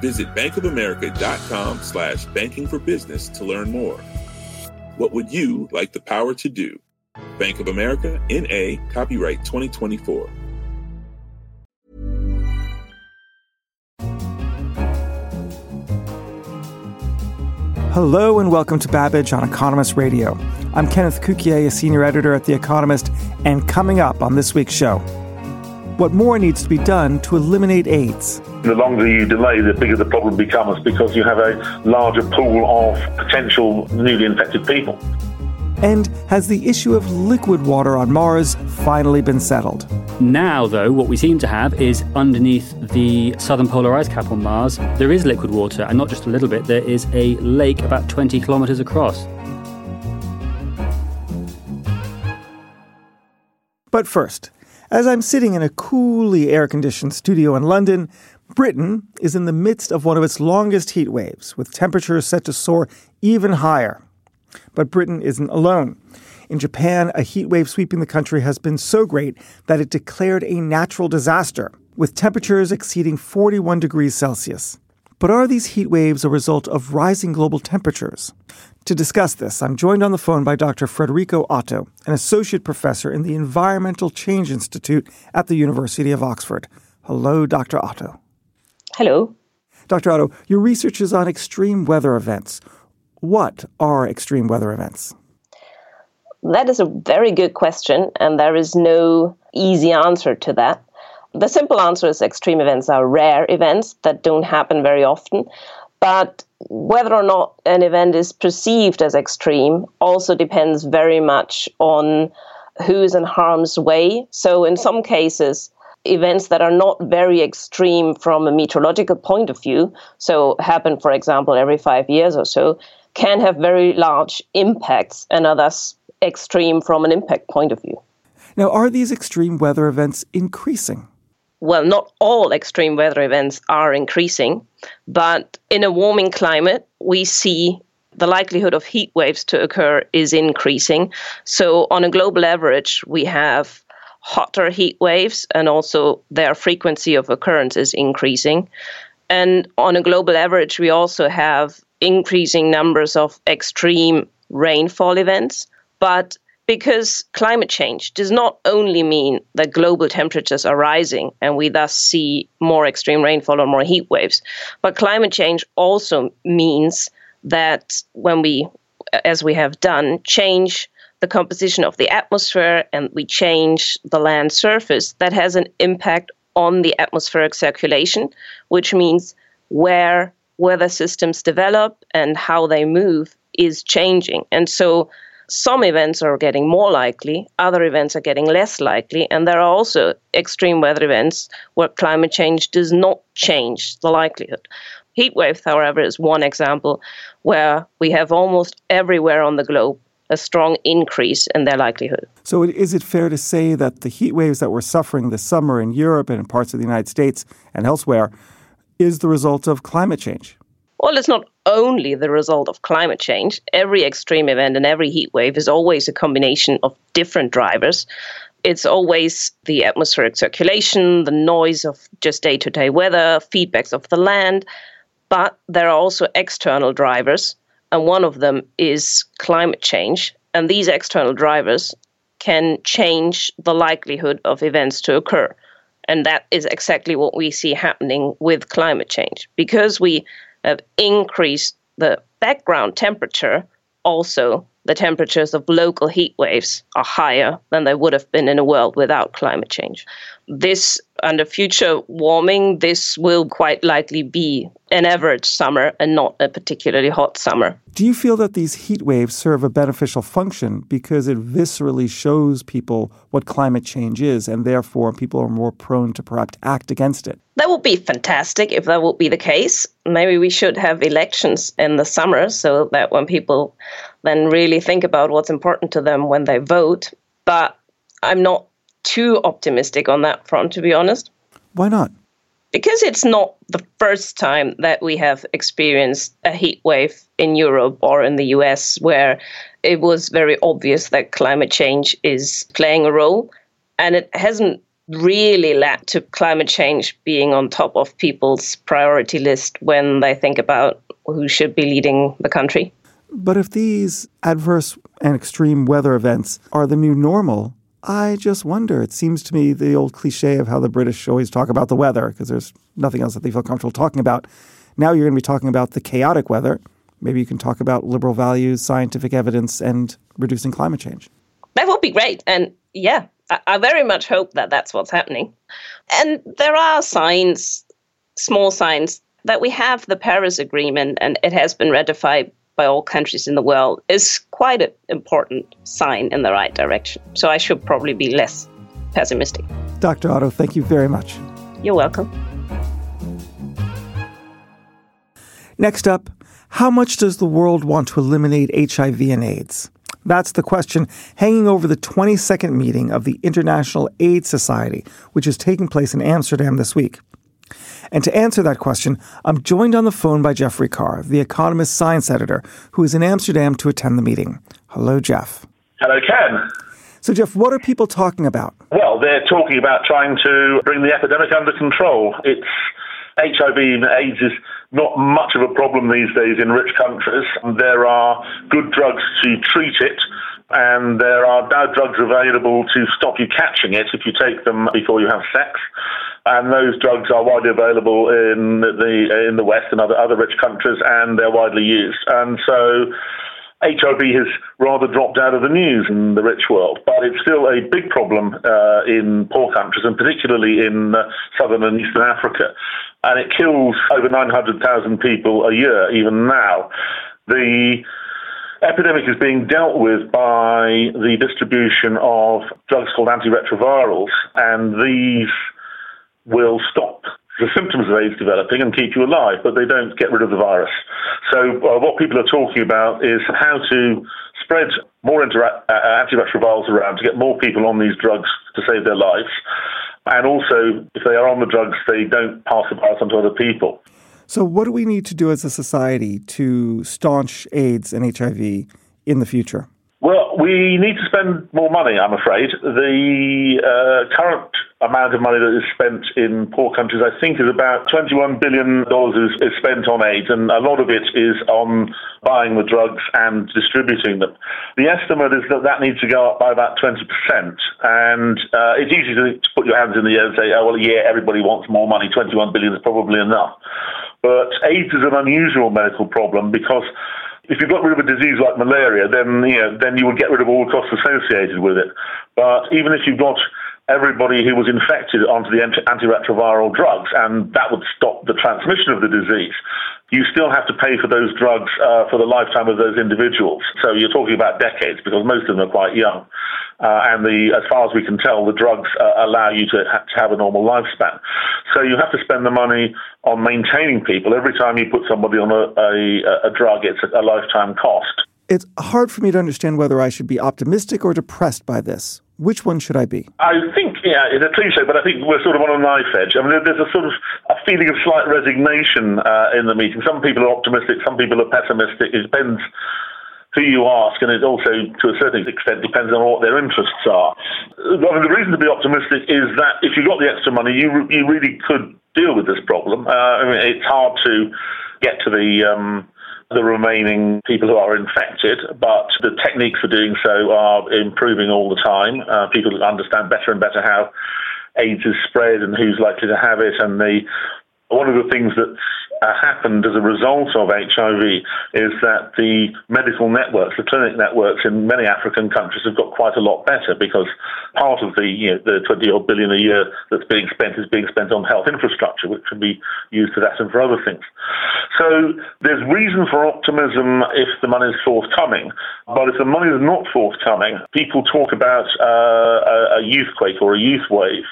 Visit bankofamerica.com slash banking for business to learn more. What would you like the power to do? Bank of America, N.A., copyright 2024. Hello and welcome to Babbage on Economist Radio. I'm Kenneth Cukier, a senior editor at The Economist, and coming up on this week's show, what more needs to be done to eliminate AIDS? The longer you delay, the bigger the problem becomes because you have a larger pool of potential newly infected people. And has the issue of liquid water on Mars finally been settled? Now, though, what we seem to have is underneath the southern polar ice cap on Mars, there is liquid water, and not just a little bit, there is a lake about 20 kilometres across. But first, as I'm sitting in a coolly air conditioned studio in London, Britain is in the midst of one of its longest heat waves, with temperatures set to soar even higher. But Britain isn't alone. In Japan, a heat wave sweeping the country has been so great that it declared a natural disaster, with temperatures exceeding 41 degrees Celsius. But are these heat waves a result of rising global temperatures? To discuss this, I'm joined on the phone by Dr. Friederike Otto, an associate professor in the Environmental Change Institute at the University of Oxford. Hello, Dr. Otto. Hello. Dr. Otto, your research is on extreme weather events. What are extreme weather events? That is a very good question, and there is no easy answer to that. The simple answer is extreme events are rare events that don't happen very often. But whether or not an event is perceived as extreme also depends very much on who is in harm's way. So, in some cases, events that are not very extreme from a meteorological point of view, so happen, for example, every five years or so, can have very large impacts and are thus extreme from an impact point of view. Now, are these extreme weather events increasing? Well, not all extreme weather events are increasing, but in a warming climate, we see the likelihood of heat waves to occur is increasing. So, on a global average, we have hotter heat waves, and also their frequency of occurrence is increasing. And on a global average, we also have increasing numbers of extreme rainfall events. But because climate change does not only mean that global temperatures are rising and we thus see more extreme rainfall or more heat waves, but climate change also means that when we, as we have done, change the composition of the atmosphere and we change the land surface, that has an impact on the atmospheric circulation, which means where weather systems develop and how they move is changing. And so some events are getting more likely, other events are getting less likely, and there are also extreme weather events where climate change does not change the likelihood. Heat waves, however, is one example where we have almost everywhere on the globe a strong increase in their likelihood. So, is it fair to say that the heat waves that we're suffering this summer in Europe and in parts of the United States and elsewhere is the result of climate change? Well, it's not only the result of climate change. Every extreme event and every heat wave is always a combination of different drivers. It's always the atmospheric circulation, the noise of just day to day weather, feedbacks of the land. But there are also external drivers, and one of them is climate change. And these external drivers can change the likelihood of events to occur. And that is exactly what we see happening with climate change. Because we have increased the background temperature, also the temperatures of local heat waves are higher than they would have been in a world without climate change. This, under future warming, this will quite likely be an average summer and not a particularly hot summer. Do you feel that these heat waves serve a beneficial function because it viscerally shows people what climate change is and therefore people are more prone to perhaps act against it? That would be fantastic if that would be the case. Maybe we should have elections in the summer so that when people then really think about what's important to them when they vote. But I'm not too optimistic on that front, to be honest. Why not? Because it's not the first time that we have experienced a heat wave in Europe or in the US where it was very obvious that climate change is playing a role. And it hasn't really led to climate change being on top of people's priority list when they think about who should be leading the country. But if these adverse and extreme weather events are the new normal, I just wonder. It seems to me the old cliche of how the British always talk about the weather because there's nothing else that they feel comfortable talking about. Now you're going to be talking about the chaotic weather. Maybe you can talk about liberal values, scientific evidence, and reducing climate change. That would be great. And yeah, I, I very much hope that that's what's happening. And there are signs, small signs, that we have the Paris Agreement and it has been ratified by all countries in the world is quite an important sign in the right direction. So I should probably be less pessimistic. Dr. Otto, thank you very much. You're welcome. Next up, how much does the world want to eliminate HIV and AIDS? That's the question hanging over the 22nd meeting of the International AIDS Society, which is taking place in Amsterdam this week. And to answer that question, I'm joined on the phone by Geoffrey Carr, the Economist science editor, who is in Amsterdam to attend the meeting. Hello, Jeff. Hello, Ken. So, Jeff, what are people talking about? Well, they're talking about trying to bring the epidemic under control. It's HIV and AIDS is not much of a problem these days in rich countries. There are good drugs to treat it, and there are now drugs available to stop you catching it if you take them before you have sex and those drugs are widely available in the in the West and other other rich countries, and they're widely used. And so. HIV has rather dropped out of the news in the rich world, but it's still a big problem uh, in poor countries, and particularly in uh, southern and eastern Africa. And it kills over 900,000 people a year, even now. The epidemic is being dealt with by the distribution of drugs called antiretrovirals, and these will stop the symptoms of AIDS developing and keep you alive, but they don't get rid of the virus. So uh, what people are talking about is how to spread more intera- uh, antiretrovirals around to get more people on these drugs to save their lives. And also, if they are on the drugs, they don't pass the virus on to other people. So, what do we need to do as a society to staunch AIDS and HIV in the future? Well, we need to spend more money, I'm afraid. The uh, current amount of money that is spent in poor countries, I think, is about $21 billion is, is spent on AIDS, and a lot of it is on buying the drugs and distributing them. The estimate is that that needs to go up by about 20%. And uh, it's easy to, to put your hands in the air and say, oh, well, yeah, everybody wants more money. 21 billion is probably enough. But AIDS is an unusual medical problem because if you've got rid of a disease like malaria, then you know, then you would get rid of all costs associated with it. But even if you've got everybody who was infected onto the antiretroviral drugs, and that would stop the transmission of the disease. You still have to pay for those drugs uh, for the lifetime of those individuals. So you're talking about decades because most of them are quite young. Uh, and the, as far as we can tell, the drugs uh, allow you to, ha- to have a normal lifespan. So you have to spend the money on maintaining people. Every time you put somebody on a, a, a drug, it's a, a lifetime cost. It's hard for me to understand whether I should be optimistic or depressed by this. Which one should I be? I think, yeah, it's a cliche, but I think we're sort of on a knife edge. I mean, there's a sort of a feeling of slight resignation uh, in the meeting. Some people are optimistic, some people are pessimistic. It depends who you ask, and it also, to a certain extent, depends on what their interests are. I mean, the reason to be optimistic is that if you got the extra money, you you really could deal with this problem. Uh, I mean, it's hard to get to the um, the remaining people who are infected, but the techniques for doing so are improving all the time. Uh, people understand better and better how AIDS is spread and who's likely to have it, and the one of the things that's uh, happened as a result of HIV is that the medical networks, the clinic networks in many African countries have got quite a lot better because part of the you know, the 20 odd billion a year that's being spent is being spent on health infrastructure, which can be used for that and for other things. So there's reason for optimism if the money is forthcoming, but if the money is not forthcoming, people talk about uh, a, a youth quake or a youth wave.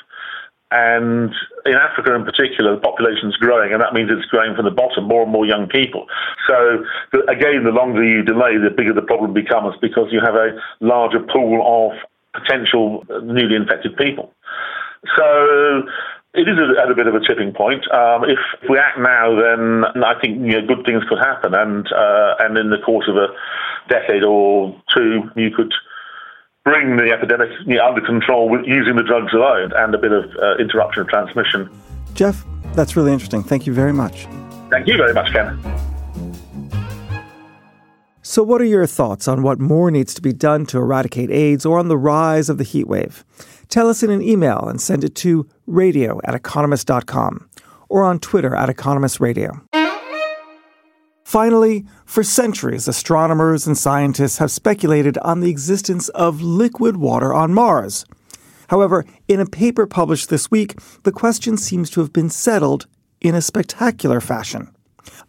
And in Africa in particular, the population is growing, and that means it's growing from the bottom, more and more young people. So, again, the longer you delay, the bigger the problem becomes because you have a larger pool of potential newly infected people. So, it is at a bit of a tipping point. Um, if we act now, then I think you know, good things could happen, and uh, and in the course of a decade or two, you could bring the epidemic you know, under control with using the drugs alone and a bit of uh, interruption of transmission. Jeff, that's really interesting. Thank you very much. Thank you very much, Ken. So, what are your thoughts on what more needs to be done to eradicate AIDS or on the rise of the heat wave? Tell us in an email and send it to radio at economist.com or on Twitter at economistradio. Finally, for centuries, astronomers and scientists have speculated on the existence of liquid water on Mars. However, in a paper published this week, the question seems to have been settled in a spectacular fashion.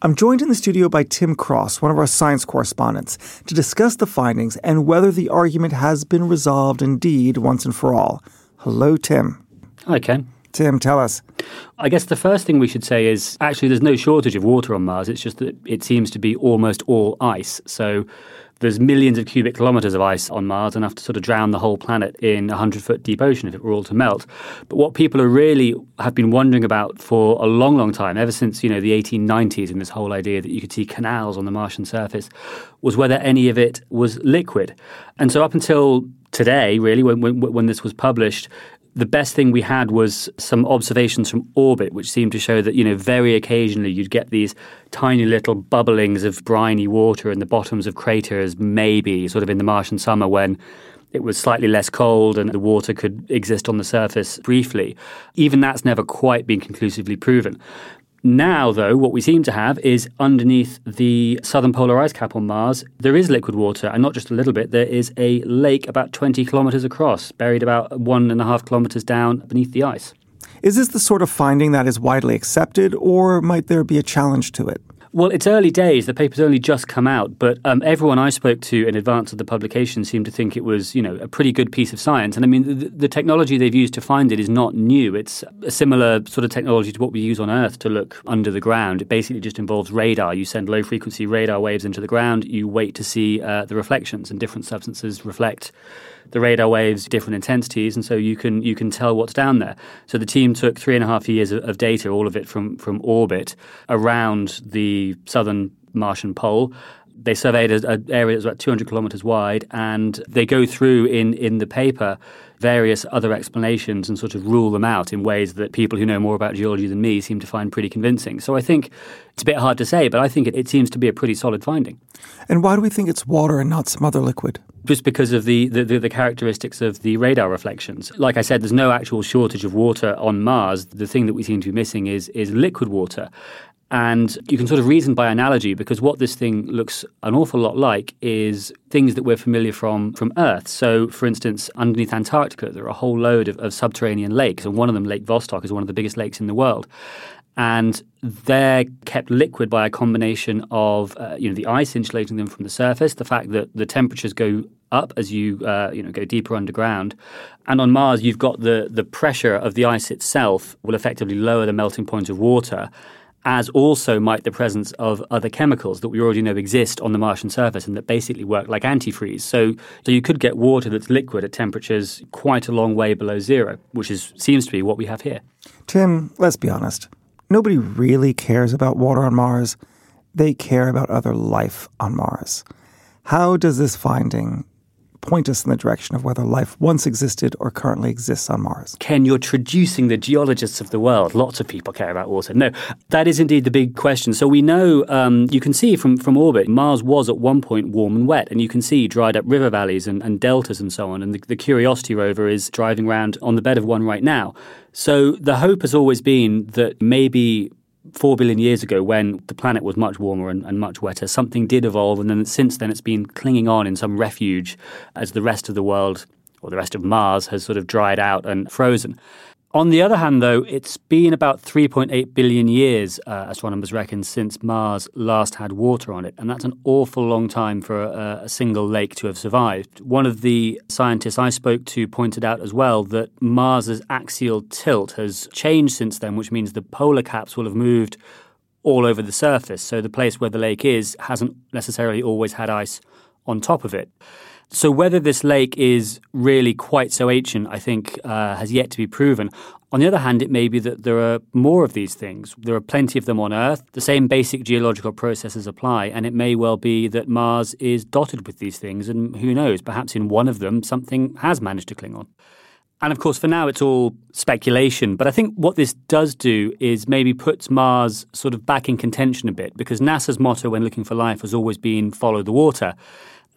I'm joined in the studio by Tim Cross, one of our science correspondents, to discuss the findings and whether the argument has been resolved indeed once and for all. Hello, Tim. Hi, Ken. Tim, tell us. I guess the first thing we should say is actually there's no shortage of water on Mars. It's just that it seems to be almost all ice. So there's millions of cubic kilometers of ice on Mars, enough to sort of drown the whole planet in a 100 foot deep ocean if it were all to melt. But what people are really have been wondering about for a long, long time, ever since you know the 1890s, and this whole idea that you could see canals on the Martian surface, was whether any of it was liquid. And so up until today, really, when, when, when this was published, the best thing we had was some observations from orbit, which seemed to show that, you know, very occasionally you'd get these tiny little bubblings of briny water in the bottoms of craters, maybe sort of in the Martian summer when it was slightly less cold and the water could exist on the surface briefly. Even that's never quite been conclusively proven. Now, though, what we seem to have is underneath the southern polar ice cap on Mars, there is liquid water, and not just a little bit. There is a lake about 20 kilometers across, buried about one and a half kilometers down beneath the ice. Is this the sort of finding that is widely accepted, or might there be a challenge to it? Well, it's early days. The paper's only just come out, but um, everyone I spoke to in advance of the publication seemed to think it was, you know, a pretty good piece of science. And I mean, the, the, technology they've used to find it is not new. It's a similar sort of technology to what we use on Earth to look under the ground. It basically just involves radar. You send low frequency radar waves into the ground. You wait to see uh, the reflections, and different substances reflect the radar waves, different intensities, and so you can you can tell what's down there. So the team took three and a half years of, of data, all of it from from orbit around the southern Martian pole. They surveyed an area that's about 200 kilometers wide, and they go through in in the paper various other explanations and sort of rule them out in ways that people who know more about geology than me seem to find pretty convincing. So I think it's a bit hard to say, but I think it, it seems to be a pretty solid finding. And why do we think it's water and not some other liquid? just because of the, the, the, characteristics of the radar reflections. Like I said, there's no actual shortage of water on Mars. The thing that we seem to be missing is, is liquid water. And you can sort of reason by analogy because what this thing looks an awful lot like is things that we're familiar from from Earth. So, for instance, underneath Antarctica, there are a whole load of, of subterranean lakes, and one of them, Lake Vostok, is one of the biggest lakes in the world and they're kept liquid by a combination of uh, you know the ice insulating them from the surface, the fact that the temperatures go up as you uh, you know go deeper underground, and on Mars you've got the the pressure of the ice itself will effectively lower the melting point of water. As also might the presence of other chemicals that we already know exist on the Martian surface and that basically work like antifreeze. So, so you could get water that's liquid at temperatures quite a long way below zero, which is seems to be what we have here. Tim, let's be honest nobody really cares about water on Mars. They care about other life on Mars. How does this finding point us in the direction of whether life once existed or currently exists on Mars. Ken, you're traducing the geologists of the world. Lots of people care about water. No, that is indeed the big question. So we know, um, you can see from, from orbit, Mars was at one point warm and wet, and you can see dried up river valleys and, and deltas and so on. And the, the Curiosity rover is driving around on the bed of one right now. So the hope has always been that maybe four billion years ago, when the planet was much warmer and, and, much wetter, something did evolve, and then since then it's been clinging on in some refuge as the rest of the world or the rest of Mars has sort of dried out and frozen. On the other hand, though, it's been about 3.8 billion years, uh, astronomers reckon, since Mars last had water on it. And that's an awful long time for a, a, single lake to have survived. One of the scientists I spoke to pointed out as well that Mars's axial tilt has changed since then, which means the polar caps will have moved all over the surface. So the place where the lake is hasn't necessarily always had ice on top of it. So whether this lake is really quite so ancient, I think, uh, has yet to be proven. On the other hand, it may be that there are more of these things. There are plenty of them on Earth. The same basic geological processes apply, and it may well be that Mars is dotted with these things, and who knows, perhaps in one of them something has managed to cling on. And of course, for now, it's all speculation. But I think what this does do is maybe puts Mars sort of back in contention a bit because NASA's motto when looking for life has always been follow the water.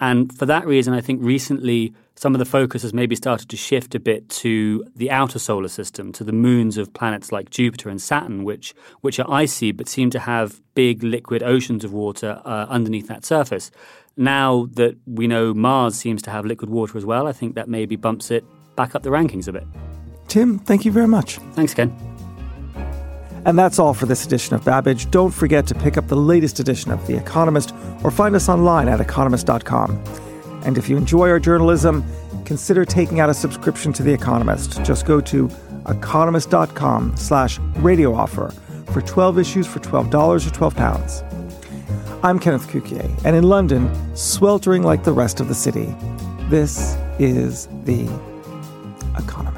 And for that reason, I think recently some of the focus has maybe started to shift a bit to the outer solar system, to the moons of planets like Jupiter and Saturn, which, which are icy but seem to have big liquid oceans of water uh, underneath that surface. Now that we know Mars seems to have liquid water as well, I think that maybe bumps it back up the rankings a bit. Tim, thank you very much. Thanks, Ken. And that's all for this edition of Babbage. Don't forget to pick up the latest edition of The Economist or find us online at economist.com. And if you enjoy our journalism, consider taking out a subscription to The Economist. Just go to economist.com slash radio offer for 12 issues for $12 or 12 pounds. I'm Kenneth Cukier, and in London, sweltering like the rest of the city, this is The Economist.